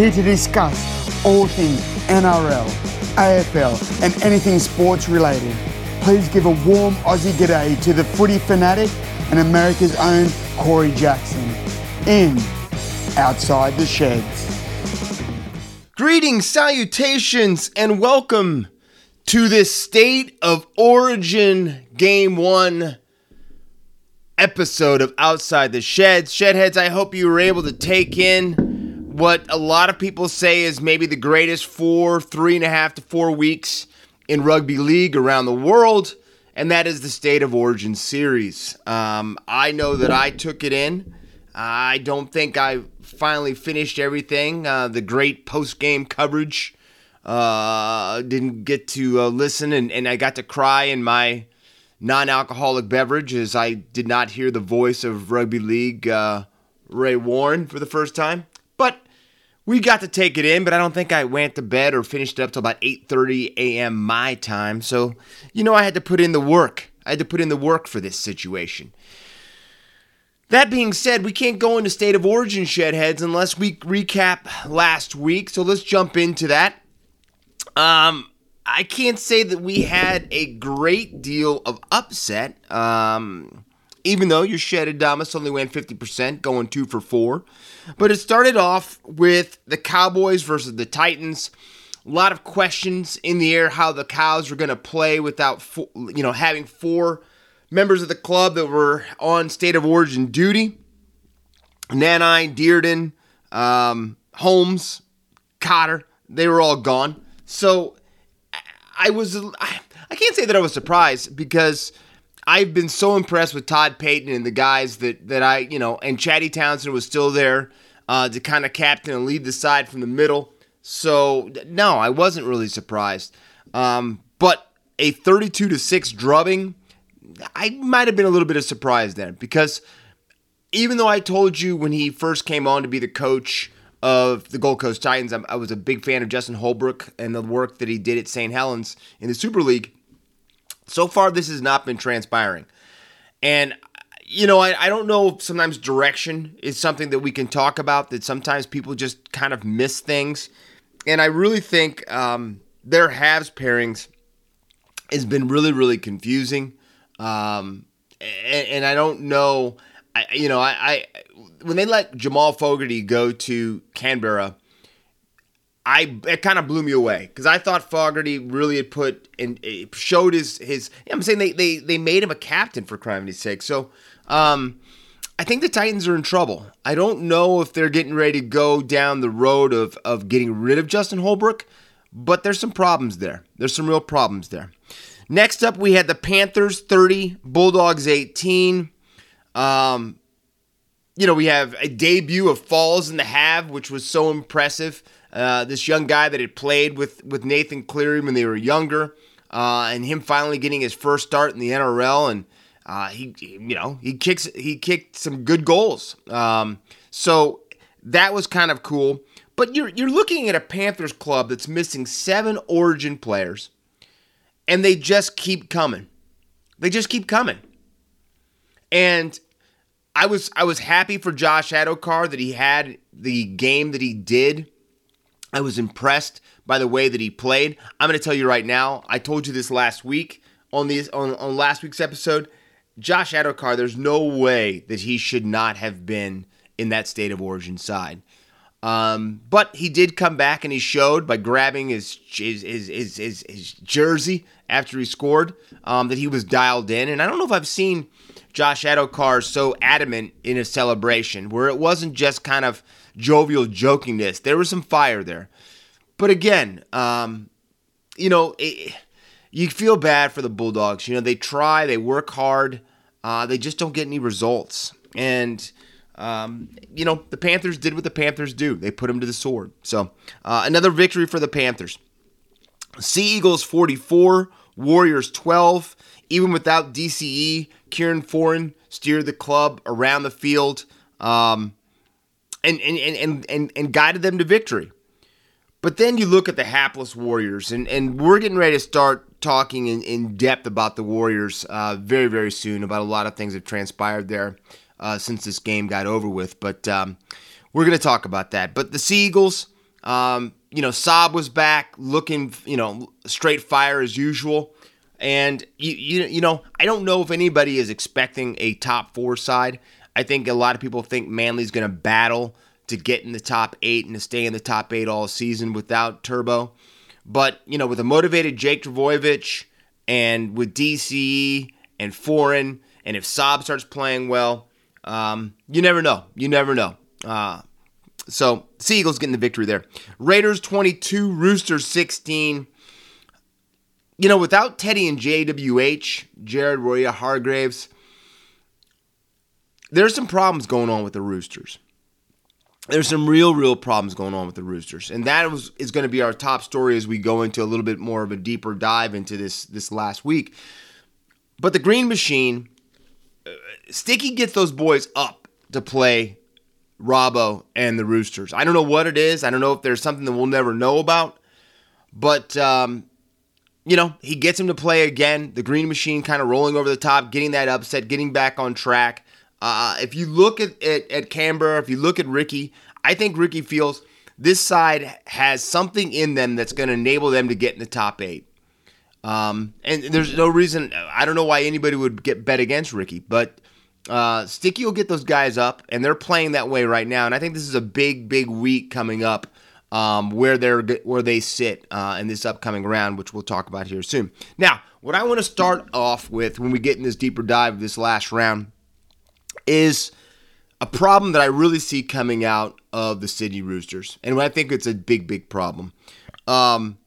here to discuss all things NRL, AFL, and anything sports related. Please give a warm Aussie g'day to the footy fanatic and America's own Corey Jackson in Outside the Sheds. Greetings, salutations, and welcome to this State of Origin Game 1 episode of Outside the Sheds. Shedheads, I hope you were able to take in what a lot of people say is maybe the greatest four, three and a half to four weeks in rugby league around the world, and that is the State of Origin series. Um, I know that I took it in. I don't think I finally finished everything. Uh, the great post game coverage. Uh, didn't get to uh, listen, and, and I got to cry in my non alcoholic beverage as I did not hear the voice of rugby league uh, Ray Warren for the first time. But we got to take it in, but I don't think I went to bed or finished it up till about 8:30 a.m. my time. So, you know, I had to put in the work. I had to put in the work for this situation. That being said, we can't go into state of origin shedheads unless we recap last week. So let's jump into that. Um, I can't say that we had a great deal of upset. Um, even though your Shedadamas only went 50%, going two for four. But it started off with the Cowboys versus the Titans. A lot of questions in the air how the Cows were going to play without, you know, having four members of the club that were on state of origin duty. Nanai, Dearden, um, Holmes, Cotter, they were all gone. So I was, I can't say that I was surprised because I've been so impressed with Todd Payten and the guys that, that I, you know, and Chatty Townsend was still there uh, to kind of captain and lead the side from the middle. So, no, I wasn't really surprised. Um, but a 32 to 6 drubbing, I might have been a little bit of surprise then because even though I told you when he first came on to be the coach of the Gold Coast Titans, I was a big fan of Justin Holbrook and the work that he did at St. Helens in the Super League. So far, this has not been transpiring. And, you know, I, I don't know if sometimes direction is something that we can talk about, that sometimes people just kind of miss things. And I really think um, their halves pairings has been really, really confusing. Um, and, and, I don't know, I, you know, I, I when they let Jamal Fogarty go to Canberra, I it kind of blew me away because I thought Fogarty really had put and showed his his. I'm saying they they they made him a captain for crime's sake. So um, I think the Titans are in trouble. I don't know if they're getting ready to go down the road of of getting rid of Justin Holbrook, but there's some problems there. There's some real problems there. Next up, we had the Panthers 30, Bulldogs 18. Um, you know, we have a debut of Falls in the Have, which was so impressive. Uh, this young guy that had played with, with Nathan Cleary when they were younger, uh, and him finally getting his first start in the NRL, and uh, he, you know, he kicks he kicked some good goals. Um, so that was kind of cool. But you're you're looking at a Panthers club that's missing seven Origin players, and they just keep coming. They just keep coming. And I was I was happy for Josh Addo-Carr that he had the game that he did I was impressed by the way that he played. I'm going to tell you right now. I told you this last week on these on, on last week's episode. Josh Addo-Carr, there's no way that he should not have been in that state of origin side. Um, but he did come back and he showed by grabbing his his his his, his, his jersey after he scored um, that he was dialed in. And I don't know if I've seen Josh Addo-Carr so adamant in a celebration where it wasn't just kind of jovial jokingness. There was some fire there. But again, um, you know, it, you feel bad for the Bulldogs. You know, they try, they work hard, uh, they just don't get any results. And, um, you know, the Panthers did what the Panthers do. They put them to the sword. So, uh, another victory for the Panthers. Sea Eagles 44, Warriors 12. Even without DCE, Kieran Foran steered the club around the field. Um, and, and, and, and, and guided them to victory. But then you look at the hapless Warriors, and, and we're getting ready to start talking in, in depth about the Warriors uh, very, very soon, about a lot of things that transpired there uh, since this game got over with. But um, we're going to talk about that. But the Sea Eagles Um, you know, Saab was back looking, you know, straight fire as usual. And you, you, you know, I don't know if anybody is expecting a top four side. I think a lot of people think Manly's going to battle to get in the top eight and to stay in the top eight all season without Turbo. But you know, with a motivated Jake Trbojevic and with DCE and Foran, and if Saab starts playing well, um, you never know. You never know. Uh, so Seagulls getting the victory there. Raiders 22, Roosters 16. You know, without Teddy and JWH, Jared Waerea-Hargreaves, there's some problems going on with the Roosters. There's some real, real problems going on with the Roosters, and that was, is going to be our top story as we go into a little bit more of a deeper dive into this this last week. But the Green Machine, uh, Sticky gets those boys up to play Robbo and the Roosters. I don't know what it is. I don't know if there's something that we'll never know about, but um, you know he gets him to play again. The Green Machine kind of rolling over the top, getting that upset, getting back on track. Uh, if you look at, at, at Canberra, if you look at Ricky, I think Ricky feels this side has something in them that's going to enable them to get in the top eight. Um, and there's no reason, I don't know why anybody would get bet against Ricky, but uh, Sticky will get those guys up, and they're playing that way right now. And I think this is a big, big week coming up um, where they're where they sit uh, in this upcoming round, which we'll talk about here soon. Now, what I want to start off with when we get in this deeper dive of this last round is a problem that I really see coming out of the Sydney Roosters, and I think it's a big, big problem. Um,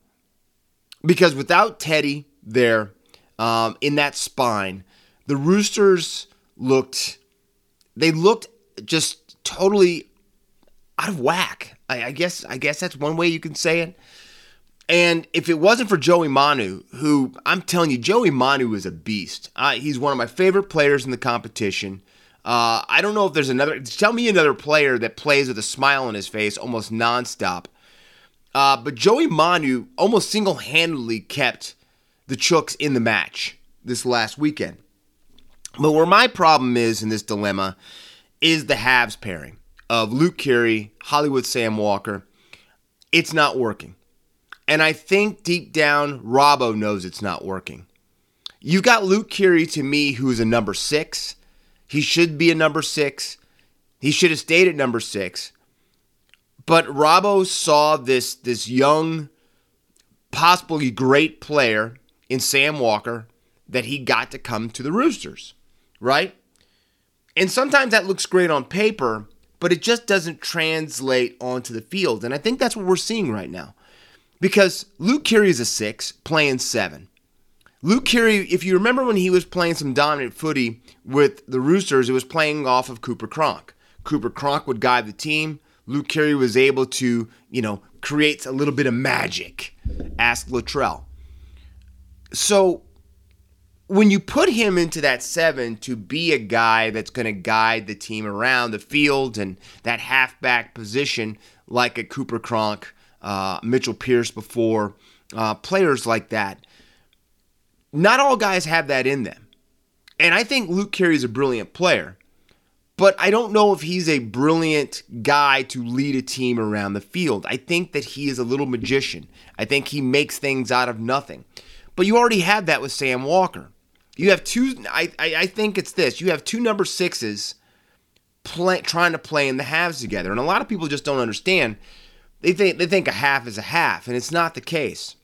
because without Teddy there um, in that spine, the Roosters looked they looked just totally out of whack. I, I, guess I guess that's one way you can say it. And if it wasn't for Joey Manu, who I'm telling you, Joey Manu is a beast. He's one of my favorite players in the competition. Uh, I don't know if there's another. Tell me another player that plays with a smile on his face almost nonstop. Uh, but Joey Manu almost single handedly kept the Chooks in the match this last weekend. But where my problem is in this dilemma is the halves pairing of Luke Keary, Hollywood Sam Walker. It's not working. And I think deep down, Robbo knows it's not working. You've got Luke Keary to me, who is a number six. He should be a number six. He should have stayed at number six. But Robbo saw this this young, possibly great player in Sam Walker that he got to come to the Roosters, right? And sometimes that looks great on paper, but it just doesn't translate onto the field. And I think that's what we're seeing right now. Because Luke Keary is a six, playing seven. Luke Keary, if you remember when he was playing some dominant footy with the Roosters, it was playing off of Cooper Cronk. Cooper Cronk would guide the team. Luke Keary was able to, you know, create a little bit of magic. Ask Latrell. So when you put him into that seven to be a guy that's going to guide the team around the field and that halfback position, like a Cooper Cronk, uh, Mitchell Pearce before, uh, players like that, not all guys have that in them. And I think Luke Keary is a brilliant player, but I don't know if he's a brilliant guy to lead a team around the field. I think that he is a little magician. I think he makes things out of nothing. But you already have that with Sam Walker. You have two. I, I, I think it's this. You have two number sixes play, trying to play in the halves together, and a lot of people just don't understand. They think they think a half is a half, and it's not the case.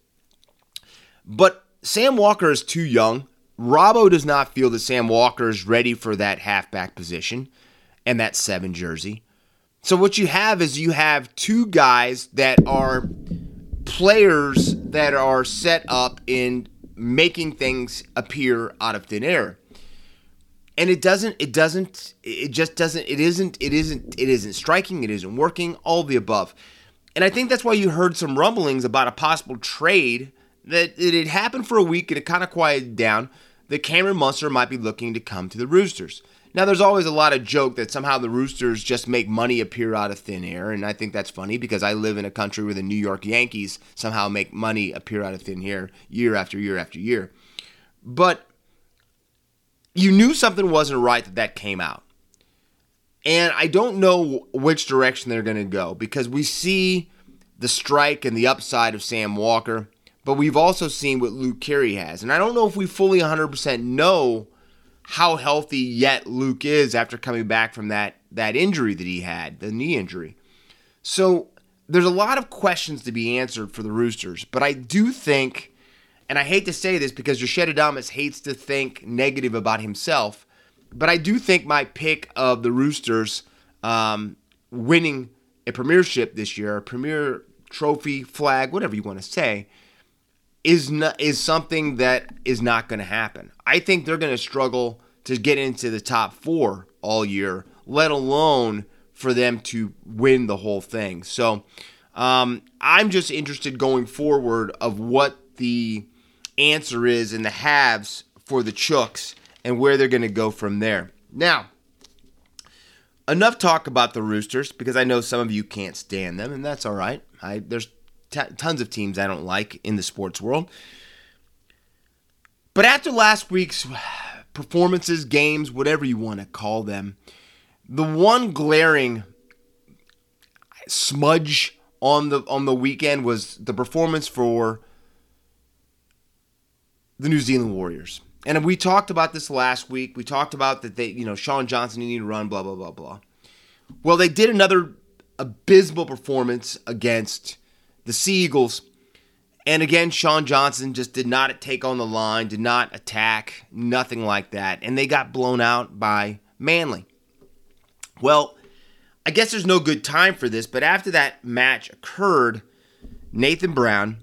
But Sam Walker is too young. Robbo does not feel that Sam Walker is ready for that halfback position and that seven jersey. So what you have is you have two guys that are players that are set up in making things appear out of thin air. And it doesn't it doesn't it just doesn't it isn't it isn't it isn't striking, it isn't working, all the above. And I think that's why you heard some rumblings about a possible trade that it had happened for a week and it kind of quieted down that Cameron Munster might be looking to come to the Roosters. Now, there's always a lot of joke that somehow the Roosters just make money appear out of thin air, and I think that's funny because I live in a country where the New York Yankees somehow make money appear out of thin air year after year after year. But you knew something wasn't right that that came out. And I don't know which direction they're going to go because we see the strike and the upside of Sam Walker, but we've also seen what Luke Keary has. And I don't know if we fully 100% know how healthy yet Luke is after coming back from that that injury that he had, the knee injury. So there's a lot of questions to be answered for the Roosters, but I do think, and I hate to say this because Joshed Adamas hates to think negative about himself, but I do think my pick of the Roosters um, winning a premiership this year, a premier trophy, flag, whatever you want to say, is not, is something that is not going to happen. I think they're going to struggle to get into the top four all year, let alone for them to win the whole thing. So um, I'm just interested going forward of what the answer is in the halves for the Chooks and where they're going to go from there. Now, enough talk about the Roosters because I know some of you can't stand them, and that's all right. I, there's t- tons of teams I don't like in the sports world. But after last week's performances, games, whatever you want to call them, the one glaring smudge on the on the weekend was the performance for the New Zealand Warriors. And we talked about this last week. We talked about that they, you know, Shaun Johnson needed to run, blah blah blah blah. Well, they did another abysmal performance against the Sea Eagles. And again, Shaun Johnson just did not take on the line, did not attack, nothing like that. And they got blown out by Manly. Well, I guess there's no good time for this, but after that match occurred, Nathan Brown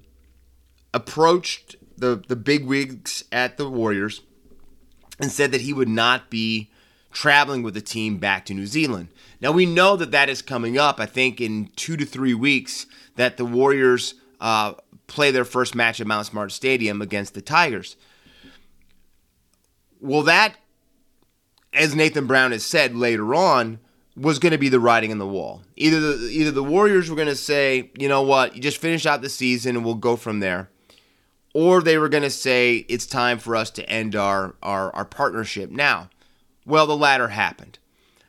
approached the, the big wigs at the Warriors and said that he would not be traveling with the team back to New Zealand. Now we know that that is coming up. I think in two to three weeks that the Warriors uh, play their first match at Mount Smart Stadium against the Tigers. Well, that, as Nathan Brown has said later on, was going to be the writing on the wall. Either the either the Warriors were going to say, you know what, you just finish out the season and we'll go from there, or they were going to say it's time for us to end our, our our partnership now. Well, the latter happened.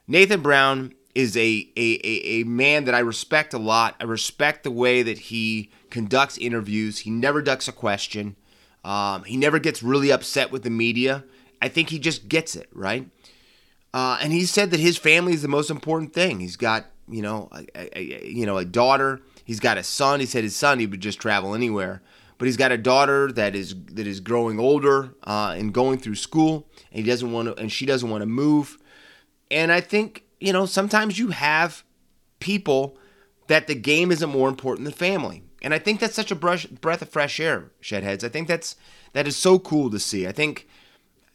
Nathan Brown is a, a, a, a man that I respect a lot. I respect the way that he conducts interviews. He never ducks a question. Um, he never gets really upset with the media. I think he just gets it, right? Uh, and he said that his family is the most important thing. He's got, you know, a, a, you know, a daughter. He's got a son. He said his son he would just travel anywhere, but he's got a daughter that is that is growing older uh, and going through school, and he doesn't want to, and she doesn't want to move. And I think you know, sometimes you have people that the game isn't more important than family. And I think that's such a brush, breath of fresh air, Shedheads. I think that's that is so cool to see. I think,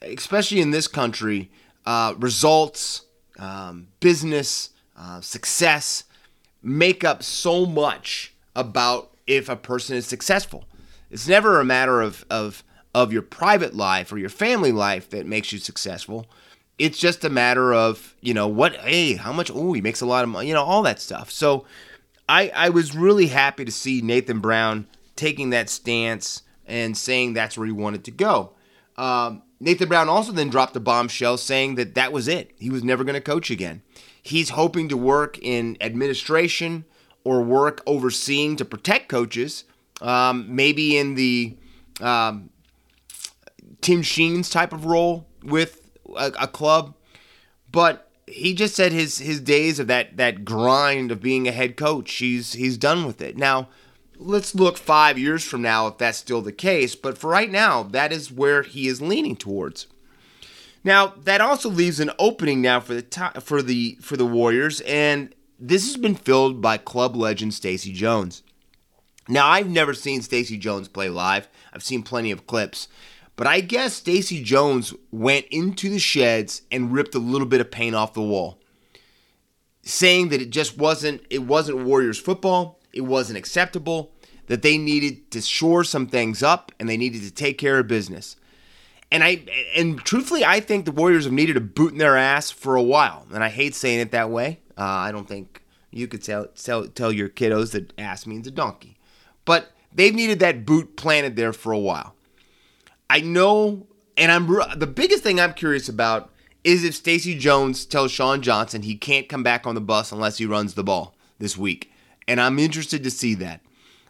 especially in this country, uh, results, um, business, uh, success make up so much about if a person is successful. It's never a matter of of of your private life or your family life that makes you successful it's just a matter of you know what hey how much oh he makes a lot of money you know all that stuff. So i i was really happy to see nathan brown taking that stance and saying that's where he wanted to go. Um, nathan brown also then dropped a bombshell saying that that was it. He was never going to coach again. He's hoping to work in administration or work overseeing to protect coaches um, maybe in the um, tim sheens type of role with a, a club, but he just said his his days of that that grind of being a head coach, he's he's done with it. Now, let's look 5 years from now if that's still the case, but for right now, that is where he is leaning towards. Now, that also leaves an opening now for the for the for the Warriors and this has been filled by club legend Stacey Jones. Now, I've never seen Stacey Jones play live. I've seen plenty of clips. But I guess Stacey Jones went into the sheds and ripped a little bit of paint off the wall, saying that it just wasn't it wasn't Warriors football, it wasn't acceptable, that they needed to shore some things up and they needed to take care of business. And I and truthfully, I think the Warriors have needed a boot in their ass for a while, and I hate saying it that way. Uh, I don't think you could tell, tell tell your kiddos that ass means a donkey, but they've needed that boot planted there for a while. I know, and I'm the biggest thing I'm curious about is if Stacey Jones tells Shaun Johnson he can't come back on the bus unless he runs the ball this week And I'm interested to see that.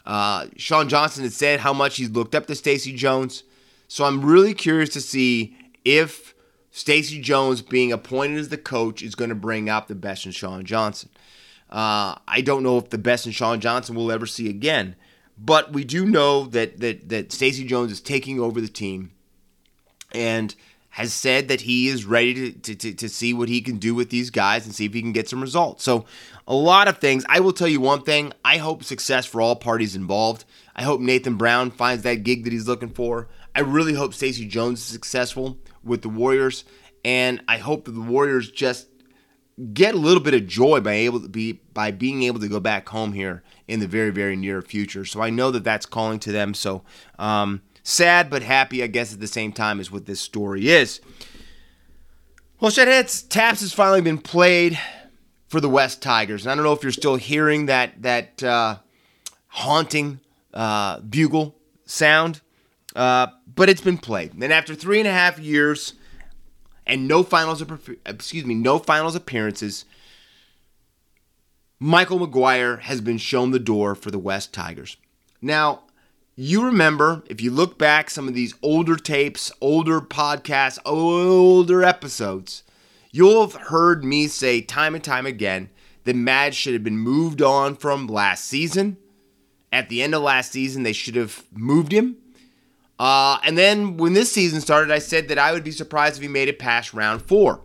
Uh, Shaun Johnson had said how much he's looked up to Stacey Jones. So I'm really curious to see if Stacy Jones being appointed as the coach is going to bring out the best in Shaun Johnson. Uh, I don't know if the best in Shaun Johnson we'll ever see again, but we do know that that that Stacey Jones is taking over the team, and has said that he is ready to, to, to, see what he can do with these guys and see if he can get some results. So, a lot of things. I will tell you one thing I hope success for all parties involved. I hope Nathan Brown finds that gig that he's looking for. I really hope Stacey Jones is successful with the Warriors, and I hope that the Warriors just get a little bit of joy by able to be by being able to go back home here in the very very near future. So I know that that's calling to them. So um, sad but happy, I guess, at the same time is what this story is. Well, Shedheads, Taps has finally been played for the West Tigers. And I don't know if you're still hearing that that uh, haunting uh, bugle sound, uh, but it's been played. And after three and a half years and no finals, excuse me, no finals appearances, Michael Maguire has been shown the door for the West Tigers. Now, you remember, if you look back some of these older tapes, older podcasts, older episodes, you'll have heard me say time and time again that Madge should have been moved on from last season. At the end of last season, they should have moved him. Uh, and then when this season started, I said that I would be surprised if he made it past round four.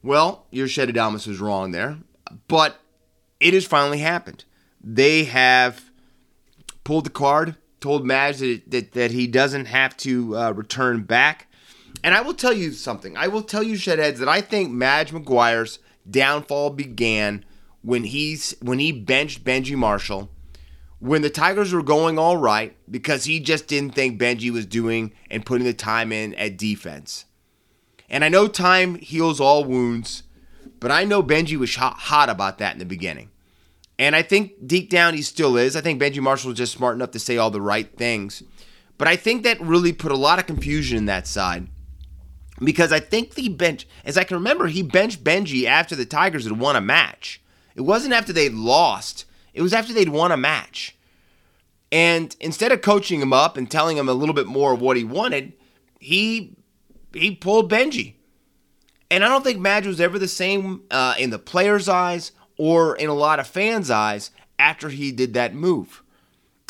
Well, your Shedadamas was wrong there, but it has finally happened. They have pulled the card told Madge that, that, that he doesn't have to uh, return back. And I will tell you something. I will tell you, Shedheads, that I think Madge Maguire's downfall began when he's when he benched Benji Marshall, when the Tigers were going all right because he just didn't think Benji was doing and putting the time in at defense. And I know time heals all wounds, but I know Benji was hot, about that in the beginning. And I think deep down he still is. I think Benji Marshall was just smart enough to say all the right things. But I think that really put a lot of confusion in that side. Because I think the bench, as I can remember, he benched Benji after the Tigers had won a match. It wasn't after they'd lost, it was after they'd won a match. And instead of coaching him up and telling him a little bit more of what he wanted, he he pulled Benji. And I don't think Madge was ever the same uh, in the players' eyes or in a lot of fans' eyes after he did that move.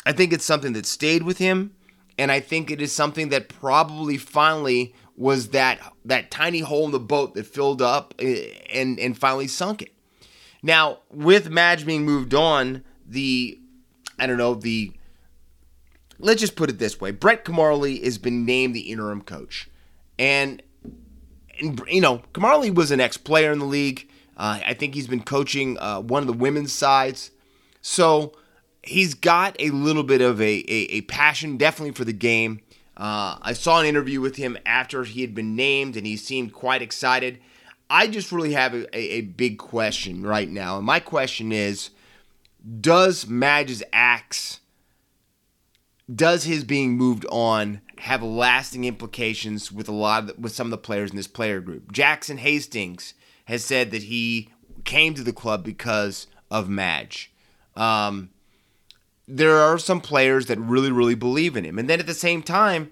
I think it's something that stayed with him, and I think it is something that probably finally was that that tiny hole in the boat that filled up eh, and and finally sunk it. Now, with Madge being moved on, the I don't know the let's just put it this way: Brett Kimmorley has been named the interim coach, and and you know Kimmorley was an ex-player in the league. Uh, I think he's been coaching uh, one of the women's sides. So he's got a little bit of a, a, a passion, definitely, for the game. Uh, I saw an interview with him after he had been named, and he seemed quite excited. I just really have a, a, a big question right now. And my question is Does Madge's axe, does his being moved on have lasting implications with a lot of with some of the players in this player group? Jackson Hastings has said that he came to the club because of Madge. Um, there are some players that really, really believe in him. And then at the same time,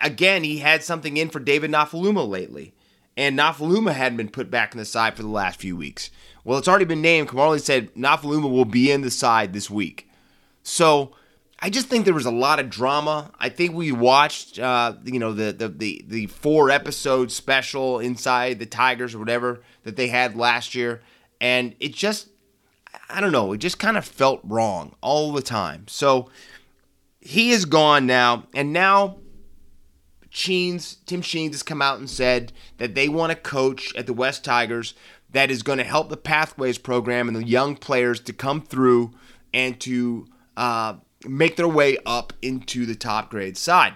again, he had something in for David Nofoaluma lately. And Nofoaluma hadn't been put back in the side for the last few weeks. Well, it's already been named. Kimmorley said Nofoaluma will be in the side this week. So I just think there was a lot of drama. I think we watched, uh, you know, the, the the the four episode special inside the Tigers or whatever that they had last year, and it just, I don't know, it just kind of felt wrong all the time. So he is gone now, and now Sheens, Tim Sheens has come out and said that they want a coach at the West Tigers that is going to help the Pathways program and the young players to come through and to. Uh, make their way up into the top grade side.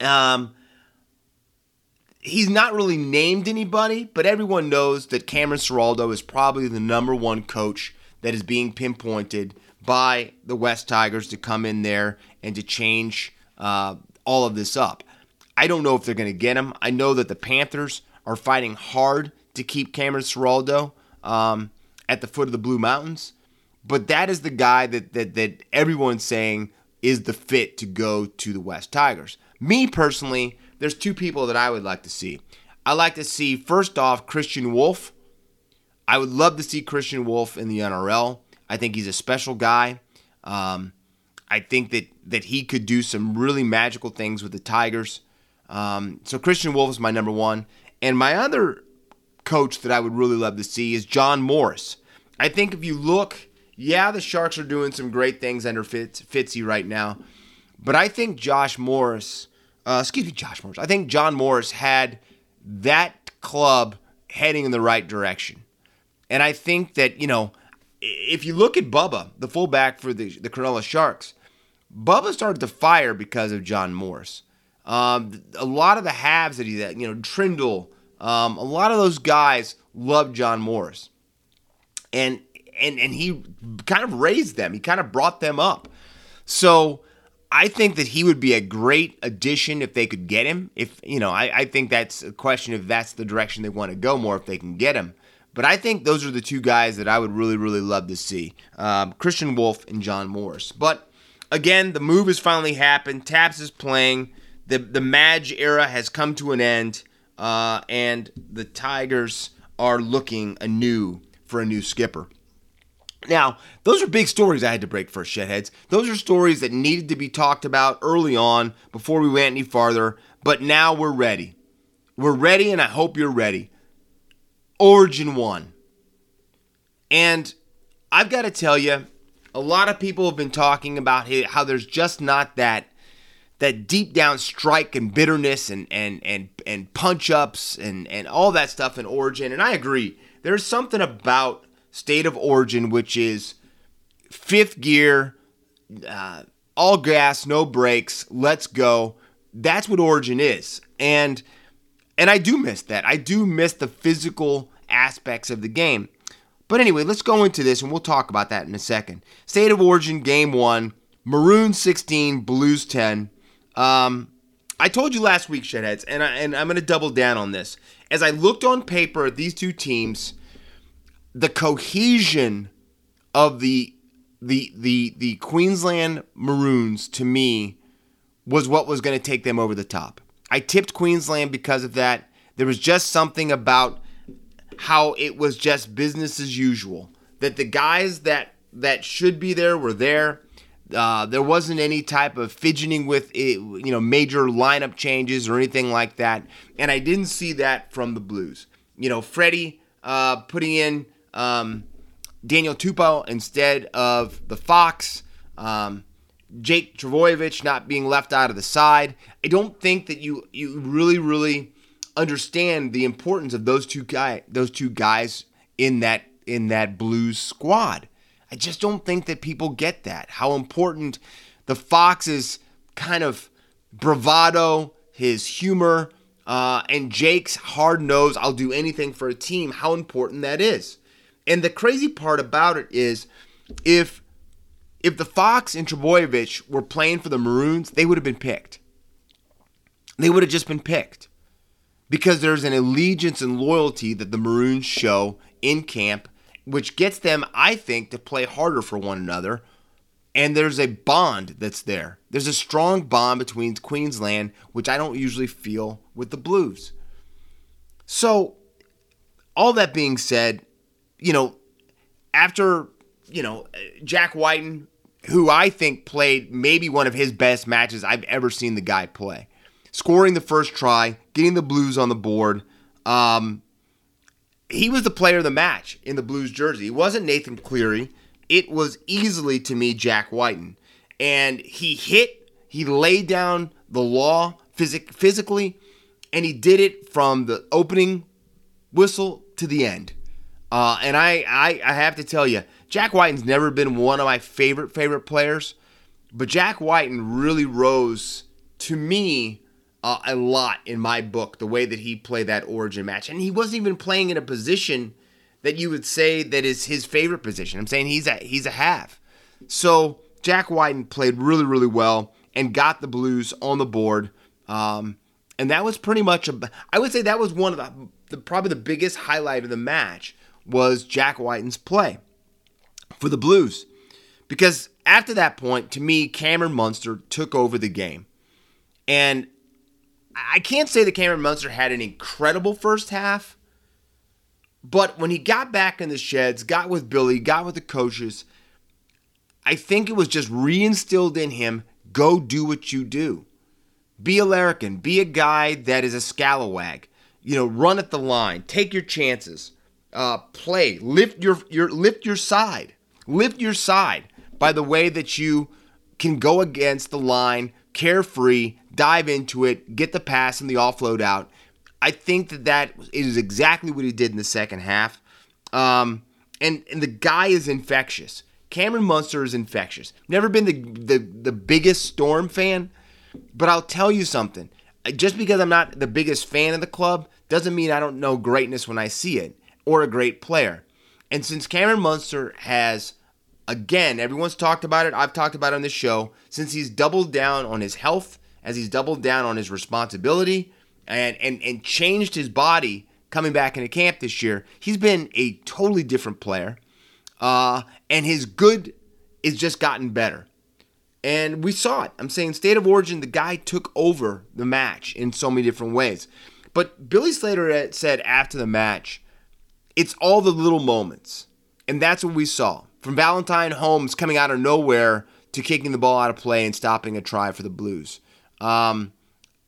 Um, he's not really named anybody, but everyone knows that Cameron Ciraldo is probably the number one coach that is being pinpointed by the West Tigers to come in there and to change uh, all of this up. I don't know if they're going to get him. I know that the Panthers are fighting hard to keep Cameron Ciraldo um, at the foot of the Blue Mountains. But that is the guy that that that everyone's saying is the fit to go to the West Tigers. Me personally, there's two people that I would like to see. I like to see first off Kristian Woolf. I would love to see Kristian Woolf in the NRL. I think he's a special guy. Um, I think that that he could do some really magical things with the Tigers. Um, so Kristian Woolf is my number one, and my other coach that I would really love to see is John Morris. I think if you look, yeah, the Sharks are doing some great things under Fitz, Fitzy right now, but I think Josh Morris, uh, excuse me, Josh Morris, I think John Morris had that club heading in the right direction, and I think that you know, if you look at Bubba, the fullback for the the Cronulla Sharks, Bubba started to fire because of John Morris. Um, a lot of the halves that he, that, you know, Trindall, um, a lot of those guys loved John Morris, and and and he kind of raised them. He kind of brought them up. So I think that he would be a great addition if they could get him. If you know, I, I think that's a question if that's the direction they want to go more if they can get him. But I think those are the two guys that I would really, really love to see um, Kristian Woolf and John Morris. But again, the move has finally happened. Taps is playing. The, the Madge era has come to an end, uh, and the Tigers are looking anew for a new skipper. Now, those are big stories I had to break for Shedheads. Those are stories that needed to be talked about early on before we went any farther, but now we're ready. We're ready, and I hope you're ready. Origin 1. And I've got to tell you, a lot of people have been talking about how there's just not that that deep down strike and bitterness and and and and punch ups and and all that stuff in Origin. And I agree. There's something about State of Origin which is fifth gear, uh, all gas, no brakes. Let's go. That's what Origin is. And and I do miss that. I do miss the physical aspects of the game. But anyway, let's go into this and we'll talk about that in a second. State of Origin, Game 1, Maroon 16, Blues 10. Um, I told you last week, Shedheads, and, I, and I'm going to double down on this. As I looked on paper these two teams, the cohesion of the the the the Queensland Maroons to me was what was going to take them over the top. I tipped Queensland because of that. There was just something about how it was just business as usual. That the guys that that should be there were there. Uh, there wasn't any type of fidgeting with it, you know major lineup changes or anything like that, and I didn't see that from the Blues. You know, Freddie uh, putting in um, Daniel Tupou instead of the Fox. Um, Jake Trbojevic not being left out of the side. I don't think that you you really really understand the importance of those two guy those two guys in that in that Blues squad. I just don't think that people get that. How important the Fox's kind of bravado, his humor, uh, and Jake's hard nose, I'll do anything for a team, how important that is. And the crazy part about it is if if the Fox and Trbojevic were playing for the Maroons, they would have been picked. They would have just been picked because there's an allegiance and loyalty that the Maroons show in camp, which gets them, I think, to play harder for one another. And there's a bond that's there. There's a strong bond between Queensland, which I don't usually feel with the Blues. So, all that being said, you know, after, you know, Jack Wighton, who I think played maybe one of his best matches I've ever seen the guy play scoring the first try, getting the Blues on the board. Um, he was the player of the match in the Blues jersey. It wasn't Nathan Cleary. It was easily to me Jack Wighton. And he hit, he laid down the law phys- physically, and he did it from the opening whistle to the end. Uh, and I, I, I have to tell you, Jack Wighton's never been one of my favorite favorite players, but Jack Wighton really rose to me uh, a lot in my book, the way that he played that origin match. And he wasn't even playing in a position that you would say that is his favorite position. I'm saying he's a he's a half. So Jack Wighton played really, really well and got the Blues on the board. Um, and that was pretty much a I would say that was one of the, the probably the biggest highlight of the match was Jack Wighton's play. for the Blues. Because after that point, to me, Cameron Munster took over the game. And I can't say that Cameron Munster had an incredible first half, but when he got back in the sheds, got with Billy, got with the coaches, I think it was just reinstilled in him go do what you do. Be a larrikin, be a guy that is a scalawag. You know, run at the line, take your chances, uh, play, lift your, your lift your side, lift your side by the way that you can go against the line, carefree, dive into it, get the pass and the offload out. I think that that is exactly what he did in the second half. Um, and, and the guy is infectious. Cameron Munster is infectious. Never been the, the, the biggest Storm fan, but I'll tell you something. Just because I'm not the biggest fan of the club doesn't mean I don't know greatness when I see it or a great player. And since Cameron Munster has, again, everyone's talked about it, I've talked about it on this show, since he's doubled down on his health, as he's doubled down on his responsibility, and, and, and changed his body coming back into camp this year, he's been a totally different player. Uh, and his good is just gotten better. And we saw it. I'm saying state of origin, the guy took over the match in so many different ways. But Billy Slater said after the match, it's all the little moments. And that's what we saw. From Valentine Holmes coming out of nowhere to kicking the ball out of play and stopping a try for the Blues. Um,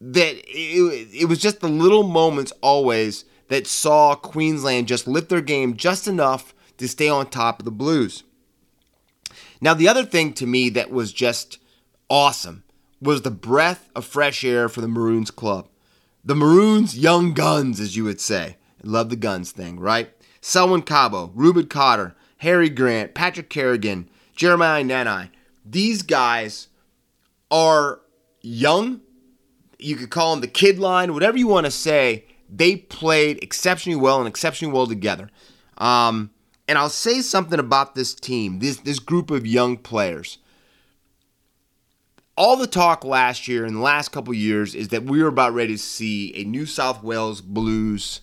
that it, it was just the little moments always that saw Queensland just lift their game just enough to stay on top of the Blues. Now, the other thing to me that was just awesome was the breath of fresh air for the Maroons club. The Maroons, young guns, as you would say. Love the guns thing, right? Selwyn Cobbo, Reuben Cotter, Harry Grant, Patrick Carrigan, Jeremiah Nanai. These guys are young. You could call them the kid line, whatever you want to say. They played exceptionally well and exceptionally well together. Um, and I'll say something about this team, this this group of young players. All the talk last year and the last couple years is that we were about ready to see a New South Wales Blues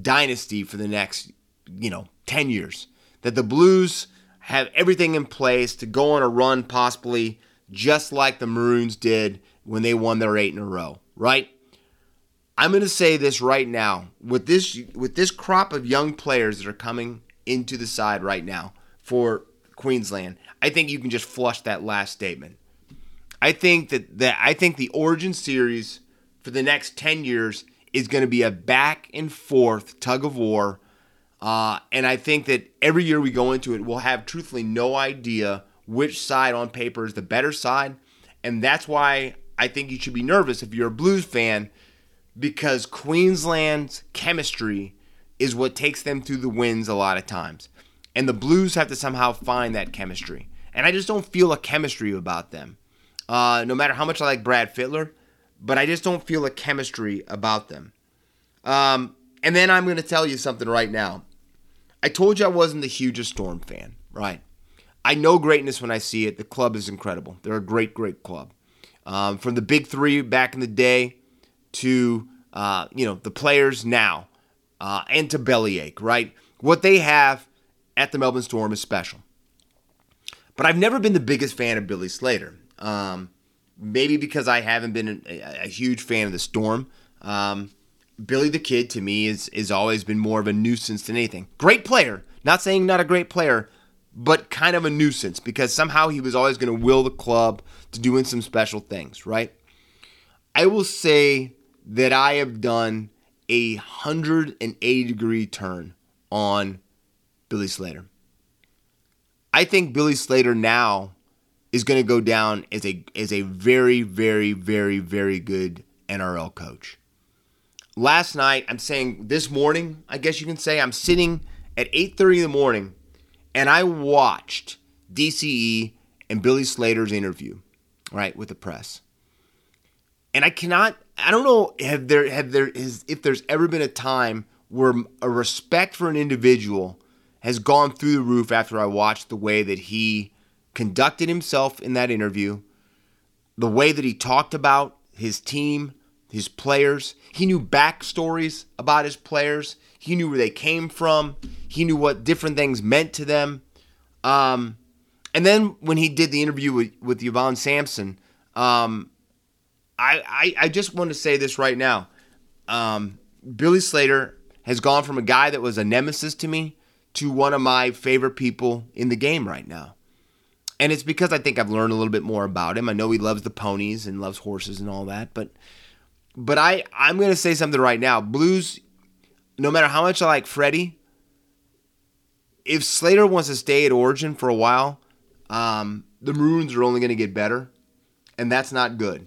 dynasty for the next, you know, 10 years. That the Blues have everything in place to go on a run possibly just like the Maroons did when they won their 8 in a row, right? I'm going to say this right now. With this with this crop of young players that are coming into the side right now for Queensland. I think you can just flush that last statement. I think that, that I think the Origin series for the next 10 years is going to be a back and forth tug of war. Uh, and I think that every year we go into it, we'll have truthfully no idea which side on paper is the better side. And that's why I think you should be nervous if you're a Blues fan because Queensland's chemistry is what takes them through the wins a lot of times. And the Blues have to somehow find that chemistry. And I just don't feel a chemistry about them. Uh, no matter how much I like Brad Fittler, but I just don't feel a chemistry about them. Um, and then I'm going to tell you something right now. I told you I wasn't the hugest Storm fan, right? I know greatness when I see it. The club is incredible. They're a great, great club. Um, from the big three back in the day to uh, you know the players now uh, and to bellyache, right? What they have at the Melbourne Storm is special. But I've never been the biggest fan of Billy Slater. Um, maybe because I haven't been a, a huge fan of the Storm. Um, Billy the Kid to me is is always been more of a nuisance than anything. Great player, not saying not a great player, but kind of a nuisance because somehow he was always going to will the club to doing some special things, right? I will say that I have done a 180 degree turn on Billy Slater. I think Billy Slater now is going to go down as a as a very very very very good NRL coach. Last night, I'm saying this morning, I guess you can say I'm sitting at 8:30 in the morning and I watched DCE and Billy Slater's interview, right, with the press. And I cannot I don't know have there have there is if there's ever been a time where a respect for an individual has gone through the roof after I watched the way that he conducted himself in that interview, the way that he talked about his team, his players. He knew backstories about his players. He knew where they came from. He knew what different things meant to them. Um, and then when he did the interview with, with Yvonne Sampson, um, I, I, I just want to say this right now. Um, Billy Slater has gone from a guy that was a nemesis to me to one of my favorite people in the game right now. And it's because I think I've learned a little bit more about him. I know he loves the ponies and loves horses and all that, but but I I'm going to say something right now. Blues no matter how much I like Freddie, if Slater wants to stay at Origin for a while, um, the Maroons are only going to get better, and that's not good.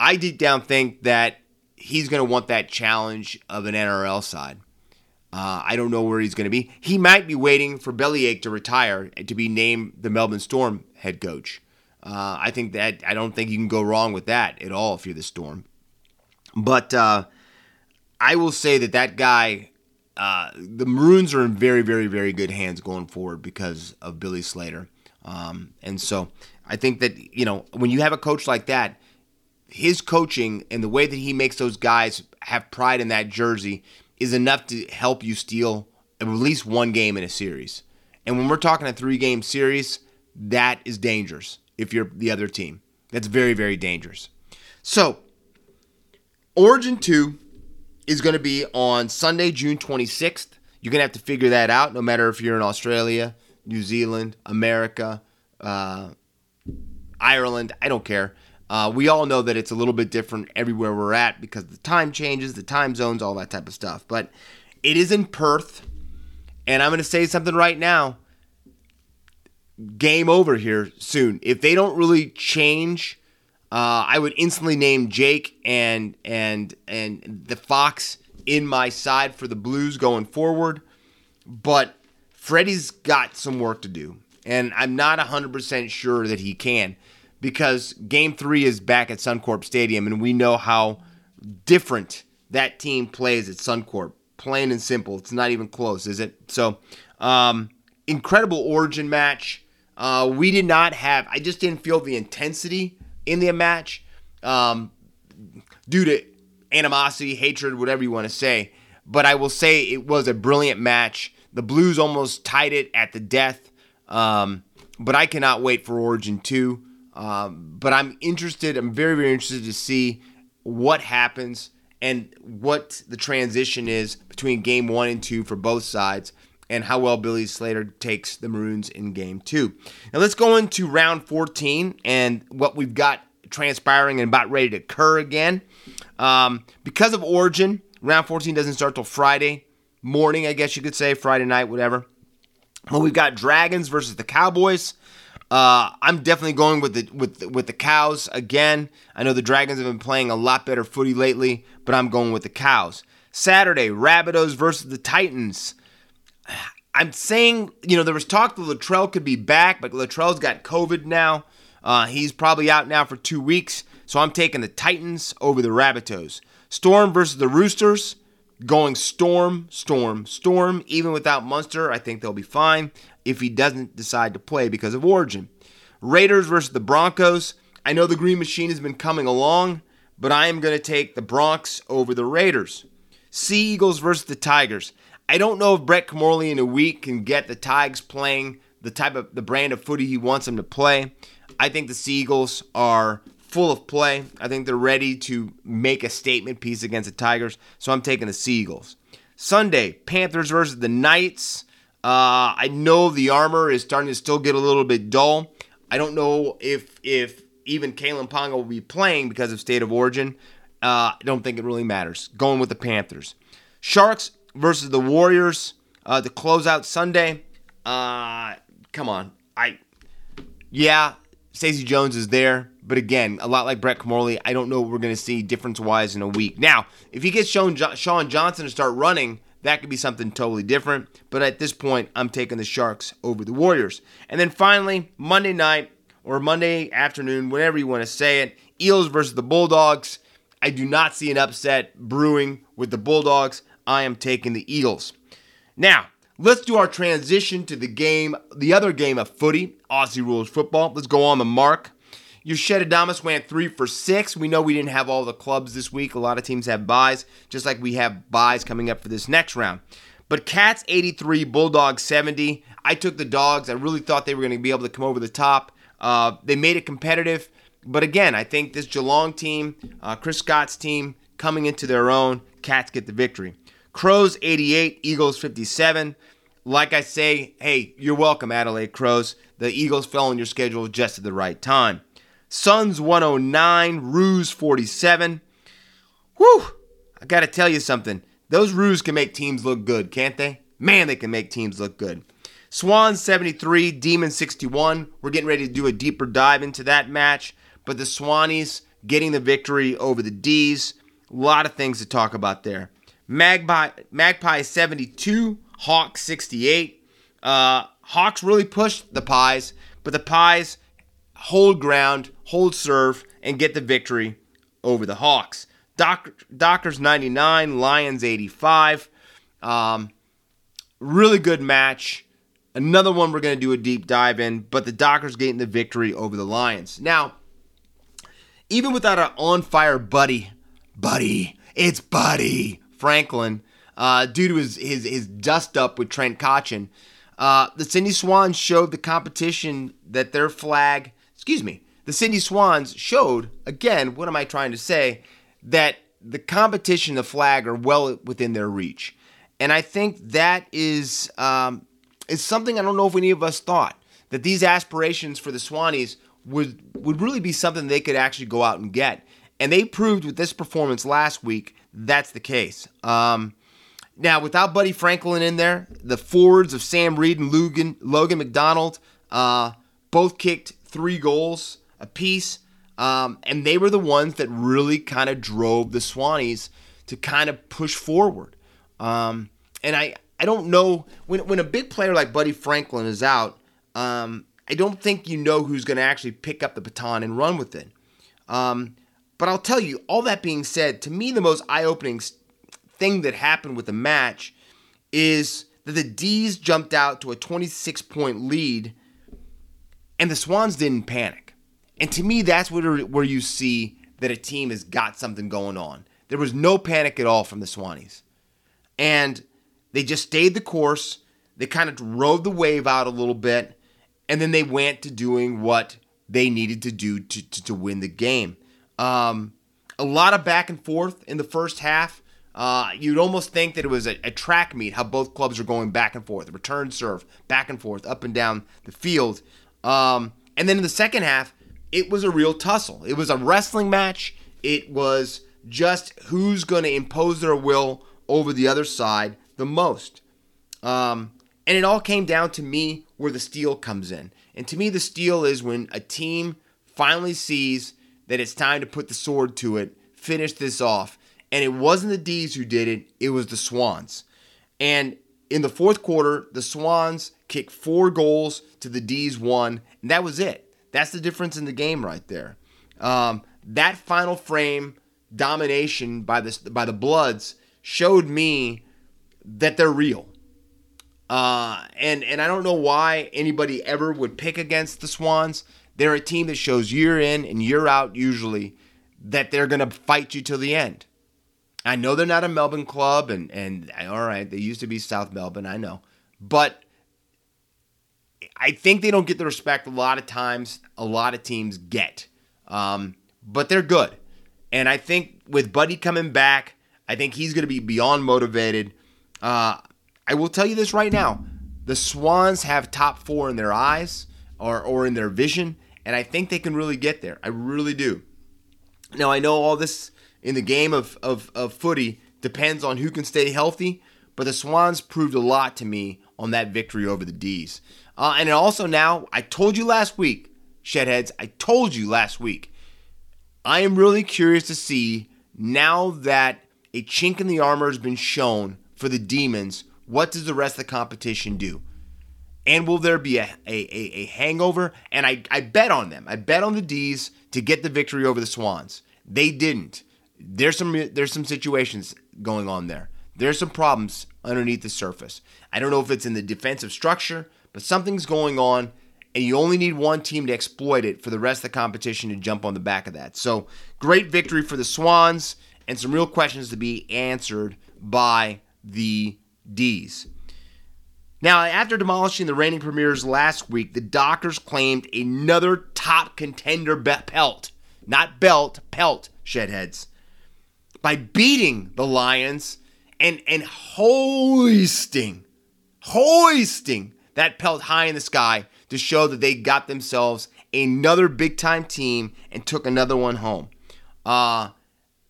I deep down think that he's going to want that challenge of an NRL side. Uh, I don't know where he's going to be. He might be waiting for Bellamy to retire and to be named the Melbourne Storm head coach. Uh, I think that I don't think you can go wrong with that at all if you're the Storm. But uh, I will say that that guy, uh, the Maroons are in very, very, very good hands going forward because of Billy Slater. Um, and so I think that, you know, when you have a coach like that, his coaching and the way that he makes those guys have pride in that jersey is enough to help you steal at least one game in a series. And when we're talking a three game series, that is dangerous if you're the other team. That's very, very dangerous. So, Origin 2 is going to be on Sunday, June 26th. You're going to have to figure that out no matter if you're in Australia, New Zealand, America, uh, Ireland. I don't care. Uh, we all know that it's a little bit different everywhere we're at because the time changes, the time zones, all that type of stuff. But it is in Perth. And I'm going to say something right now. Game over here soon. If they don't really change, uh, I would instantly name Jake and and and the Fox in my side for the Blues going forward. But Freddie's got some work to do, and I'm not 100% sure that he can because game three is back at Suncorp Stadium, and we know how different that team plays at Suncorp. Plain and simple. It's not even close, is it? So, um, incredible origin match. Uh, we did not have, I just didn't feel the intensity in the match um, due to animosity, hatred, whatever you want to say. But I will say it was a brilliant match. The Blues almost tied it at the death. Um, but I cannot wait for Origin 2. Um, but I'm interested, I'm very, very interested to see what happens and what the transition is between game one and two for both sides and how well Billy Slater takes the Maroons in game two. Now let's go into round 14 and what we've got transpiring and about ready to occur again. Um, because of Origin, round 14 doesn't start till Friday morning, I guess you could say, Friday night, whatever. But we've got Dragons versus the Cowboys. Uh, I'm definitely going with the with with the cows again. I know the Dragons have been playing a lot better footy lately, but I'm going with the cows. Saturday, Rabbitohs versus the Titans. I'm saying, you know, there was talk that Latrell could be back, but Latrell's got COVID now. Uh, he's probably out now for two weeks, so I'm taking the Titans over the Rabbitohs. Storm versus the Roosters. Going Storm, Storm, Storm. Even without Munster, I think they'll be fine if he doesn't decide to play because of Origin. Raiders versus the Broncos. I know the Green Machine has been coming along, but I am going to take the Bronx over the Raiders. Sea Eagles versus the Tigers. I don't know if Brett Kimmorley in a week can get the Tigers playing the type of the brand of footy he wants them to play. I think the Seagulls are full of play. I think they're ready to make a statement piece against the Tigers, so I'm taking the Seagulls. Sunday, Panthers versus the Knights. Uh, I know the armor is starting to still get a little bit dull. I don't know if if even Kalyn Ponga will be playing because of state of origin. Uh, I don't think it really matters. Going with the Panthers. Sharks versus the Warriors uh, to close out Sunday. Uh, come on, I yeah, Stacey Jones is there, but again, a lot like Brett Kimmorley, I don't know what we're going to see difference wise in a week. Now, if he gets Shaun, Shaun Johnson to start running that could be something totally different. But at this point, I'm taking the Sharks over the Warriors. And then finally, Monday night or Monday afternoon, whatever you want to say it, Eels versus the Bulldogs. I do not see an upset brewing with the Bulldogs. I am taking the Eagles. Now, let's do our transition to the game, the other game of footy, Aussie rules football. Let's go on the mark. Your Adamas went three for six. We know we didn't have all the clubs this week. A lot of teams have buys, just like we have buys coming up for this next round. But Cats 83, Bulldogs 70. I took the dogs. I really thought they were going to be able to come over the top. Uh, they made it competitive. But again, I think this Geelong team, uh, Chris Scott's team, coming into their own, Cats get the victory. Crows 88, Eagles 57. Like I say, hey, you're welcome, Adelaide Crows. The Eagles fell on your schedule just at the right time. Suns 109, Roos 47. Whew! I got to tell you something. Those Roos can make teams look good, can't they? Man, they can make teams look good. Swans 73, Demon 61. We're getting ready to do a deeper dive into that match, but the Swannies getting the victory over the D's. A lot of things to talk about there. Magpie, Magpie 72, Hawks 68. Uh, Hawks really pushed the Pies, but the Pies hold ground, hold serve, and get the victory over the Hawks. Doc, Dockers 99, Lions 85. Um, really good match. Another one we're going to do a deep dive in, but the Dockers getting the victory over the Lions. Now, even without an on fire buddy, buddy, it's buddy Franklin, uh, due to his, his, his dust up with Trent Cotchin, uh, the Sydney Swans showed the competition that their flag, excuse me, the Sydney Swans showed, again, what am I trying to say? that the competition, the flag, are well within their reach. And I think that is um, is something I don't know if any of us thought that these aspirations for the Swannies would would really be something they could actually go out and get. And they proved with this performance last week that's the case. Um, now, without Buddy Franklin in there, the forwards of Sam Reid and Logan, Logan McDonald uh, both kicked three goals apiece. Um, and they were the ones that really kind of drove the Swannies to kind of push forward. Um, and I, I don't know when, when a big player like Buddy Franklin is out, um, I don't think you know who's going to actually pick up the baton and run with it. Um, but I'll tell you, all that being said, to me, the most eye opening thing that happened with the match is that the D's jumped out to a 26 point lead and the Swans didn't panic. And to me, that's where, where you see that a team has got something going on. There was no panic at all from the Swannies. And they just stayed the course. They kind of rode the wave out a little bit. And then they went to doing what they needed to do to, to, to win the game. Um, a lot of back and forth in the first half. Uh, you'd almost think that it was a, a, track meet, how both clubs are going back and forth, return serve, back and forth, up and down the field. Um, and then in the second half, it was a real tussle. It was a wrestling match. It was just who's going to impose their will over the other side the most. Um, and it all came down to me where the steal comes in. And to me, the steal is when a team finally sees that it's time to put the sword to it, finish this off. And it wasn't the D's who did it, it was the Swans. And in the fourth quarter, the Swans kicked four goals to the D's one, and that was it. That's the difference in the game right there. Um, that final frame domination by the by the Bloods showed me that they're real. Uh, and and I don't know why anybody ever would pick against the Swans. They're a team that shows year in and year out usually that they're going to fight you till the end. I know they're not a Melbourne club, and and all right, they used to be South Melbourne. I know, but I think they don't get the respect a lot of times a lot of teams get. Um, but they're good. And I think with Buddy coming back, I think he's going to be beyond motivated. Uh, I will tell you this right now the Swans have top four in their eyes or, or in their vision, and I think they can really get there. I really do. Now, I know all this in the game of, of, of footy depends on who can stay healthy, but the Swans proved a lot to me on that victory over the D's. Uh, and also now, I told you last week, Shedheads, I told you last week, I am really curious to see now that a chink in the armor has been shown for the Demons, what does the rest of the competition do? And will there be a, a, a, a hangover? And I, I bet on them. I bet on the D's to get the victory over the Swans. They didn't. There's some there's some situations going on there. There's some problems underneath the surface. I don't know if it's in the defensive structure but something's going on, and you only need one team to exploit it for the rest of the competition to jump on the back of that. So, great victory for the Swans, and some real questions to be answered by the D's. Now, after demolishing the reigning premiers last week, the Dockers claimed another top contender pelt, not belt, pelt, shedheads, by beating the Lions and and hoisting, hoisting that pelt high in the sky to show that they got themselves another big time team and took another one home. Uh,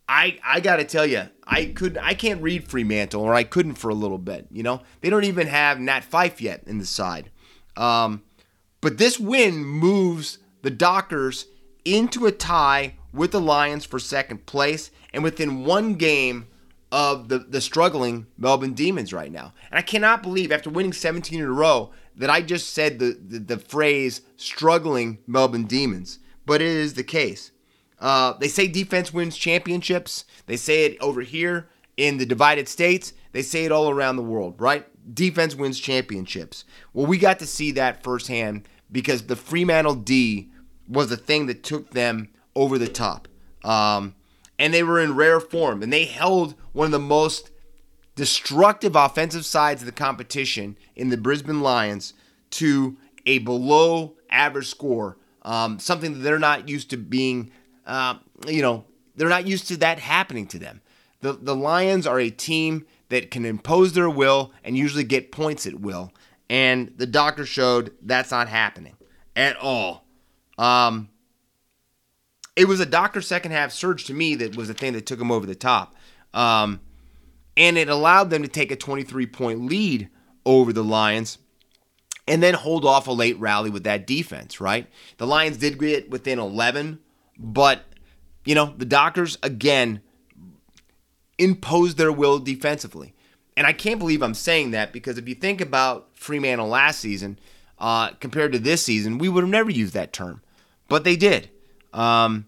I I gotta tell you, I could I can't read Fremantle, or I couldn't for a little bit. You know, they don't even have Nat Fyfe yet in the side. Um, but this win moves the Dockers into a tie with the Lions for second place, and within one game of the, the struggling Melbourne Demons right now. And I cannot believe after winning 17 in a row that I just said the, the, the phrase struggling Melbourne Demons, but it is the case. Uh, they say defense wins championships. They say it over here in the divided states. They say it all around the world, right? Defense wins championships. Well, we got to see that firsthand because the Fremantle D was the thing that took them over the top. Um, and they were in rare form, and they held one of the most destructive offensive sides of the competition in the Brisbane Lions to a below average score, um, something that they're not used to being, uh, you know, they're not used to that happening to them. The, the Lions are a team that can impose their will and usually get points at will. And the doctor showed that's not happening at all. Um, it was a doctor second half surge to me that was the thing that took him over the top. Um, and it allowed them to take a 23 point lead over the Lions and then hold off a late rally with that defense, right? The Lions did get within 11, but, you know, the Dockers, again, imposed their will defensively. And I can't believe I'm saying that because if you think about Fremantle last season uh, compared to this season, we would have never used that term. But they did. Um,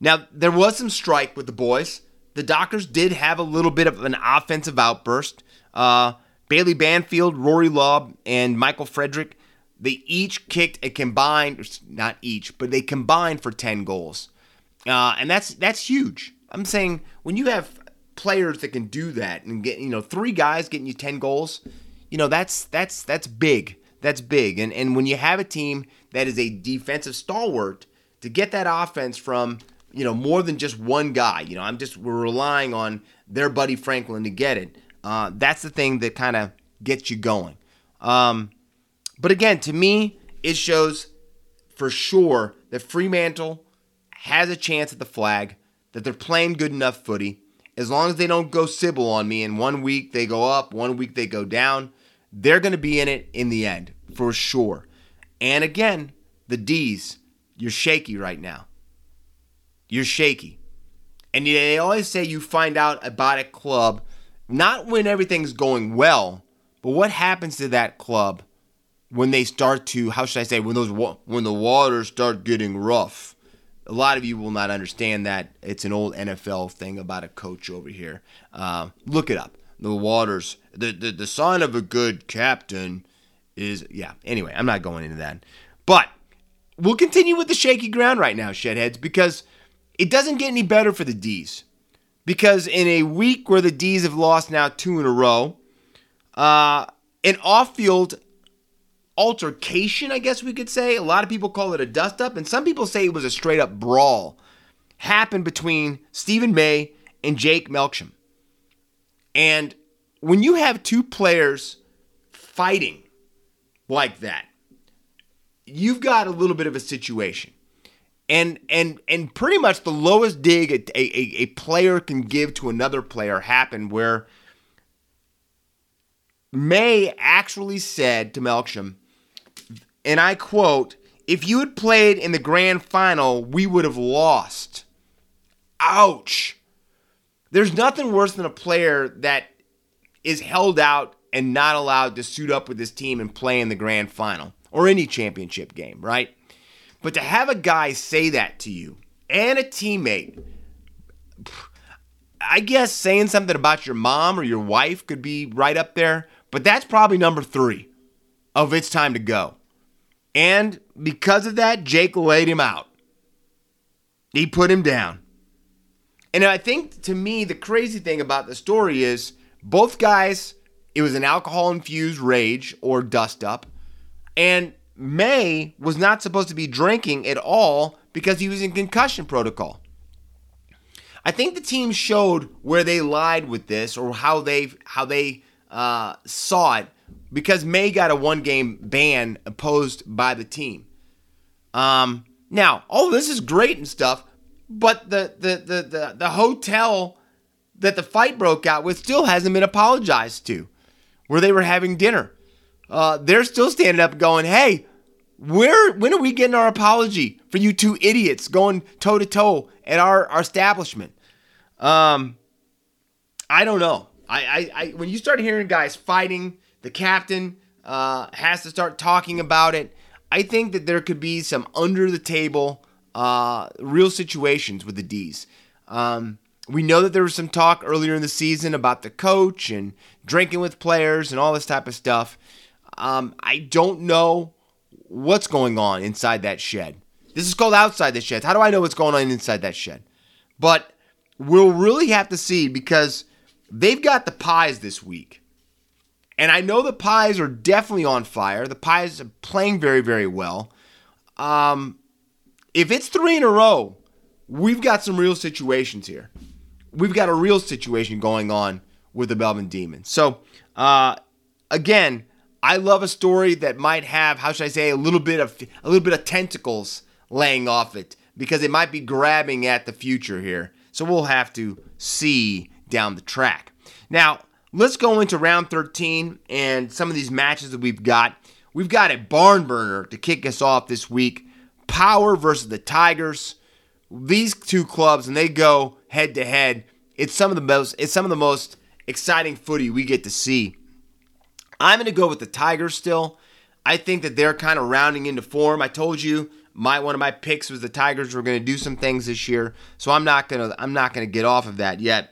now, there was some strike with the boys. The Dockers did have a little bit of an offensive outburst. Uh, Bailey Banfield, Rory Lobb, and Michael Frederick, they each kicked a combined, not each, but they combined for 10 goals. Uh, and that's that's huge. I'm saying when you have players that can do that and get, you know, three guys getting you 10 goals, you know, that's that's that's big. That's big. And and when you have a team that is a defensive stalwart, to get that offense from you know more than just one guy. You know, I'm just we're relying on their buddy Franklin to get it. Uh, that's the thing that kind of gets you going. Um, but again, to me, it shows for sure that Fremantle has a chance at the flag. That they're playing good enough footy. As long as they don't go Sybil on me, and one week they go up, one week they go down, they're going to be in it in the end for sure. And again, the D's you're shaky right now. You're shaky. And they always say you find out about a club not when everything's going well, but what happens to that club when they start to how should I say when those when the waters start getting rough. A lot of you will not understand that it's an old NFL thing about a coach over here. Uh, look it up. The waters, the, the the sign of a good captain is yeah. Anyway, I'm not going into that, but we'll continue with the shaky ground right now, Shedheads, because it doesn't get any better for the D's. Because in a week where the D's have lost now two in a row, uh, an off field altercation, I guess we could say, a lot of people call it a dust up, and some people say it was a straight up brawl, happened between Steven May and Jake Melksham. And when you have two players fighting like that, you've got a little bit of a situation. And and and pretty much the lowest dig a, a, a player can give to another player happened where May actually said to Melksham, and I quote, if you had played in the grand final, we would have lost. Ouch. There's nothing worse than a player that is held out and not allowed to suit up with his team and play in the grand final or any championship game, right? But to have a guy say that to you and a teammate, I guess saying something about your mom or your wife could be right up there, but that's probably number three of it's time to go. And because of that, Jake laid him out. He put him down. And I think to me, the crazy thing about the story is both guys It was an alcohol infused rage or dust up. And May was not supposed to be drinking at all because he was in concussion protocol. I think the team showed where they lied with this or how they how they uh, saw it because May got a one game ban imposed by the team. Um, now, all this is great and stuff, but the the the the, the hotel that the fight broke out with still hasn't been apologized to, where they were having dinner. Uh, they're still standing up going, "Hey, where when are we getting our apology for you two idiots going toe to toe at our, our establishment? Um, I don't know. I, I, I when you start hearing guys fighting, the captain uh, has to start talking about it. I think that there could be some under the table uh, real situations with the D's. Um, we know that there was some talk earlier in the season about the coach and drinking with players and all this type of stuff. Um, I don't know what's going on inside that shed. This is called outside the shed. How do I know what's going on inside that shed? But we'll really have to see because they've got the pies this week. And I know the pies are definitely on fire. The pies are playing very, very well. Um, if it's three in a row, we've got some real situations here. We've got a real situation going on with the Belleville Demons. So, uh, again, I love a story that might have, how should I say, a little bit of a little bit of tentacles laying off it because it might be grabbing at the future here. So we'll have to see down the track. Now, let's go into round 13 and some of these matches that we've got. We've got a barn burner to kick us off this week. Power versus the Tigers. These two clubs, and they go head to head. It's some of the most it's some of the most exciting footy we get to see I'm going to go with the Tigers still. I think that they're kind of rounding into form. I told you my one of my picks was the Tigers were going to do some things this year, so I'm not going to I'm not going to get off of that yet.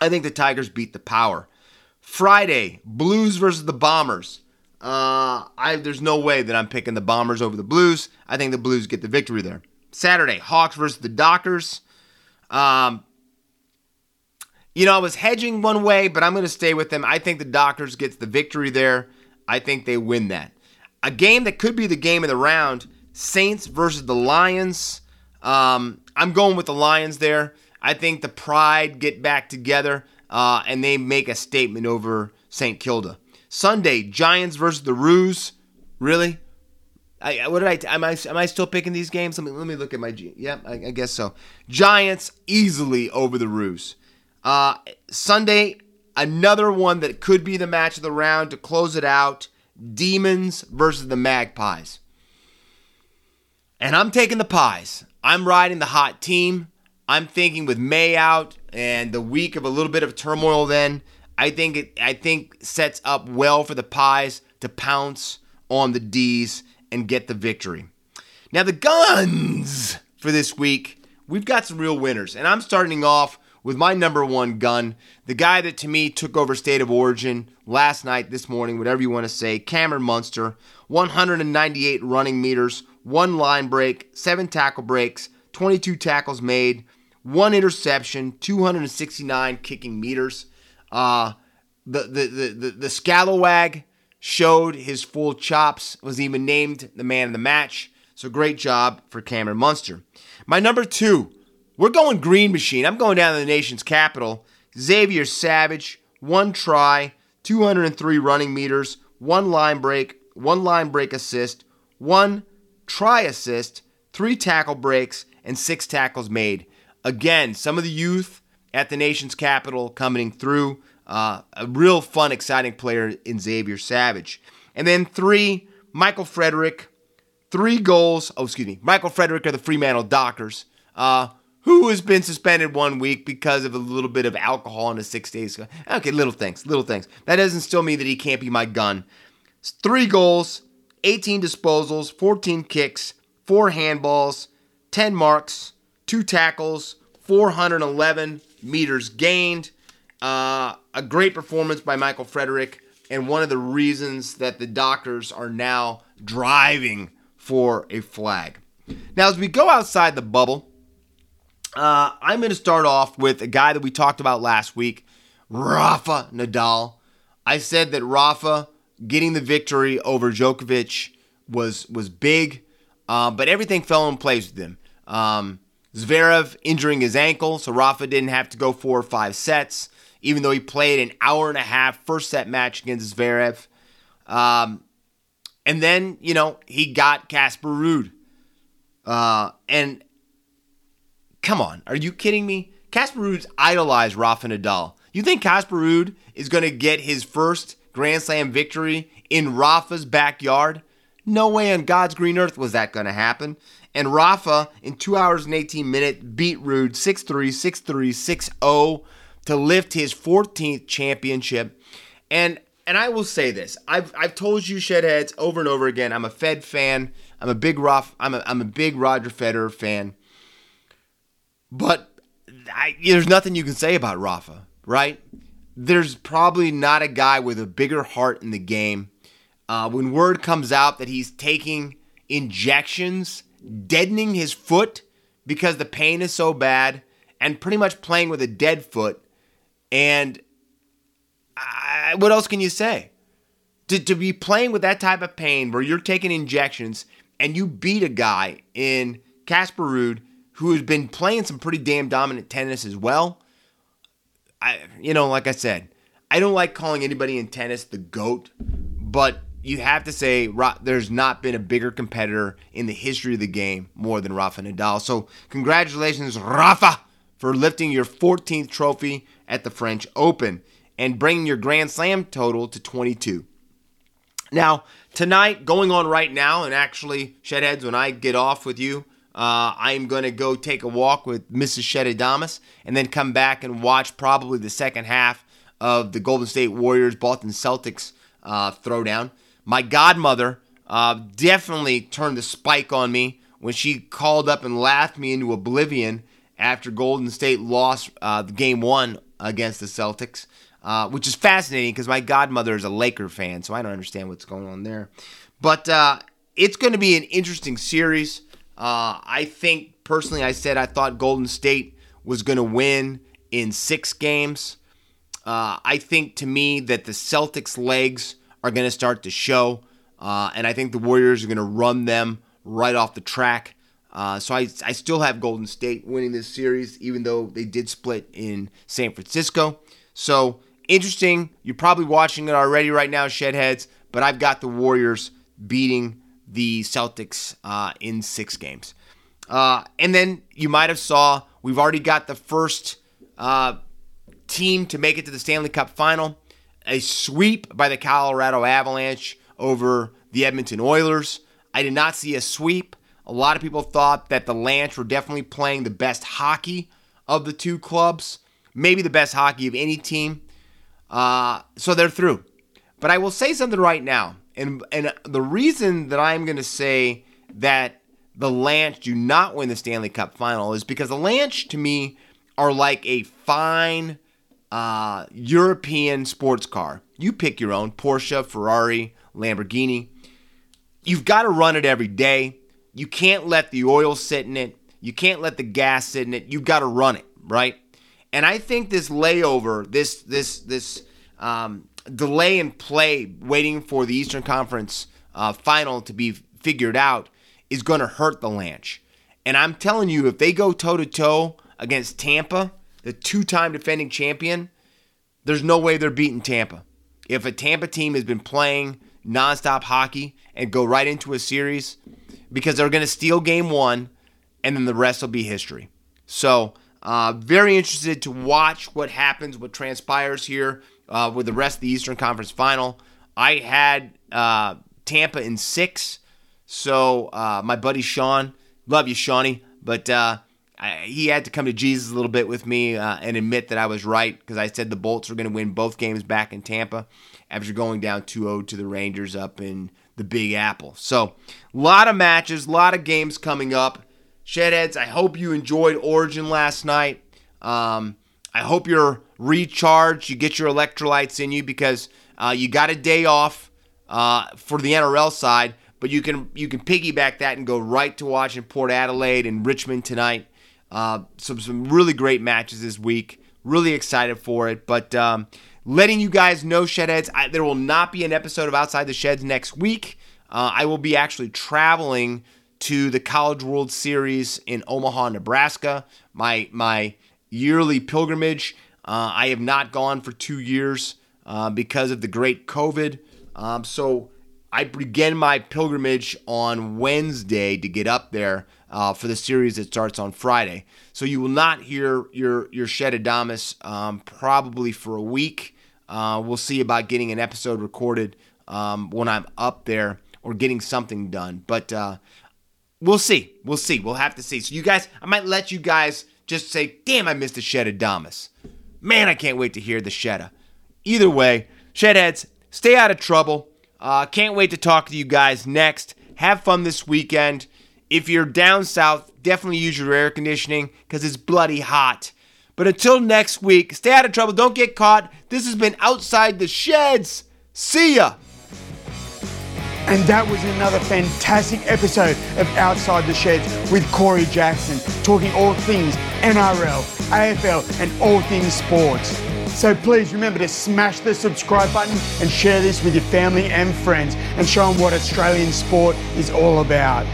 I think the Tigers beat the Power. Friday, Blues versus the Bombers. Uh, I there's no way that I'm picking the Bombers over the Blues. I think the Blues get the victory there. Saturday, Hawks versus the Dockers. Um, you know, I was hedging one way, but I'm going to stay with them. I think the Dockers gets the victory there. I think they win that. A game that could be the game of the round: Saints versus the Lions. Um, I'm going with the Lions there. I think the Pride get back together uh, and they make a statement over St. Kilda. Sunday, Giants versus the Roos. Really? I, what did I? Am I am I still picking these games? Let me let me look at my. Yeah, I, I guess so. Giants easily over the Roos. Uh, Sunday, another one that could be the match of the round to close it out Demons versus the Magpies. And I'm taking the Pies. I'm riding the hot team. I'm thinking with May out and the week of a little bit of turmoil then, I think it I think sets up well for the Pies to pounce on the D's and get the victory. Now the guns for this week, we've got some real winners. And I'm starting off with my number one gun, the guy that to me took over State of Origin last night, this morning, whatever you want to say, Cameron Munster, 198 running meters, one line break, seven tackle breaks, 22 tackles made, one interception, 269 kicking meters. Uh, the, the, the, the, the Scalawag showed his full chops, was even named the man of the match. So great job for Cameron Munster. My number two, we're going green machine. I'm going down to the nation's capital. Xavier Savage, one try, 203 running meters, one line break, one line break assist, one try assist, three tackle breaks, and six tackles made. Again, some of the youth at the nation's capital coming through. Uh, a real fun, exciting player in Xavier Savage. And then three, Michael Frederick, three goals. Oh, excuse me, Michael Frederick of the Fremantle Dockers. Uh, who has been suspended one week because of a little bit of alcohol in his six days. Okay, little things, little things. That doesn't still mean that he can't be my gun. Three goals, 18 disposals, 14 kicks, four handballs, 10 marks, two tackles, 411 meters gained. Uh, a great performance by Michael Frederick, and one of the reasons that the Dockers are now driving for a flag. Now, as we go outside the bubble, uh, I'm going to start off with a guy that we talked about last week, Rafa Nadal. I said that Rafa getting the victory over Djokovic was was big, uh, but everything fell in place with him. Um, Zverev injuring his ankle, so Rafa didn't have to go four or five sets, even though he played an hour and a half first set match against Zverev. Um, and then, you know, he got Casper Ruud. Uh, and come on, are you kidding me? Casper Ruud's idolized Rafa Nadal. You think Casper Ruud is going to get his first Grand Slam victory in Rafa's backyard? No way on God's green earth was that going to happen. And Rafa, in 2 hours and 18 minutes, beat Ruud 6 3, 6 3, 6 0 to lift his 14th championship. And and I will say this I've, I've told you, Shedheads, over and over again. I'm a Fed fan. I'm a big Rough. I'm a, I'm a big Roger Federer fan. But I, there's nothing you can say about Rafa, right? There's probably not a guy with a bigger heart in the game. Uh, when word comes out that he's taking injections, deadening his foot because the pain is so bad, and pretty much playing with a dead foot, and I, what else can you say? To, to be playing with that type of pain where you're taking injections and you beat a guy in Casper Ruud who has been playing some pretty damn dominant tennis as well. I, you know, like I said, I don't like calling anybody in tennis the GOAT, but you have to say there's not been a bigger competitor in the history of the game more than Rafa Nadal. So, congratulations, Rafa, for lifting your 14th trophy at the French Open and bringing your Grand Slam total to 22. Now, tonight, going on right now, and actually, Shedheads, when I get off with you, uh, I'm going to go take a walk with Mrs. Shedadamas and then come back and watch probably the second half of the Golden State Warriors Boston Celtics uh, throwdown. My godmother uh, definitely turned the spike on me when she called up and laughed me into oblivion after Golden State lost uh, game one against the Celtics, uh, which is fascinating because my godmother is a Laker fan, so I don't understand what's going on there. But uh, it's going to be an interesting series. Uh, I think personally, I said I thought Golden State was going to win in six games. Uh, I think to me that the Celtics' legs are going to start to show, uh, and I think the Warriors are going to run them right off the track. Uh, so I, I still have Golden State winning this series, even though they did split in San Francisco. So interesting. You're probably watching it already right now, Shedheads, but I've got the Warriors beating the Celtics uh, in six games. Uh, and then you might have saw we've already got the first uh, team to make it to the Stanley Cup final. A sweep by the Colorado Avalanche over the Edmonton Oilers. I did not see a sweep. A lot of people thought that the Lanch were definitely playing the best hockey of the two clubs, maybe the best hockey of any team. Uh, so they're through. But I will say something right now. And and the reason that I'm going to say that the Lanch do not win the Stanley Cup final is because the Lanch to me are like a fine uh, European sports car. You pick your own Porsche, Ferrari, Lamborghini. You've got to run it every day. You can't let the oil sit in it. You can't let the gas sit in it. You've got to run it, right? And I think this layover, this this this um, delay in play, waiting for the Eastern Conference uh, final to be figured out, is going to hurt the Lanch. And I'm telling you, if they go toe to toe against Tampa, the two time defending champion, there's no way they're beating Tampa. If a Tampa team has been playing nonstop hockey and go right into a series, because they're going to steal game one and then the rest will be history. So, uh, very interested to watch what happens, what transpires here uh, with the rest of the Eastern Conference Final. I had uh, Tampa in six. So uh, my buddy Sean, love you, Shawnee, but uh, I, he had to come to Jesus a little bit with me uh, and admit that I was right because I said the Bolts were going to win both games back in Tampa after going down 2-0 to the Rangers up in the Big Apple. So a lot of matches, a lot of games coming up. Shedheads, I hope you enjoyed Origin last night. Um, I hope you're recharged, you get your electrolytes in you because uh, you got a day off uh, for the NRL side, but you can you can piggyback that and go right to watching Port Adelaide and Richmond tonight. Uh, some some really great matches this week. Really excited for it, but um, letting you guys know, Shedheads, I, there will not be an episode of Outside the Sheds next week. Uh, I will be actually traveling to the College World Series in Omaha, Nebraska. My my yearly pilgrimage. Uh, I have not gone for two years uh, because of the great COVID. Um, so I begin my pilgrimage on Wednesday to get up there uh, for the series that starts on Friday. So you will not hear your your Shedadamas um, probably for a week. Uh, we'll see about getting an episode recorded um, when I'm up there or getting something done. But uh, we'll see. We'll see. We'll have to see. So you guys, I might let you guys just say, "Damn, I missed the Shedadamas." Man, I can't wait to hear the Shedda. Either way, Shedheads, stay out of trouble. Uh, can't wait to talk to you guys next. Have fun this weekend. If you're down south, definitely use your air conditioning because it's bloody hot. But until next week, stay out of trouble. Don't get caught. This has been Outside the Sheds. See ya. And that was another fantastic episode of Outside the Sheds with Corey Jackson, talking all things NRL, AFL, and all things sports. So please remember to smash the subscribe button and share this with your family and friends and show them what Australian sport is all about.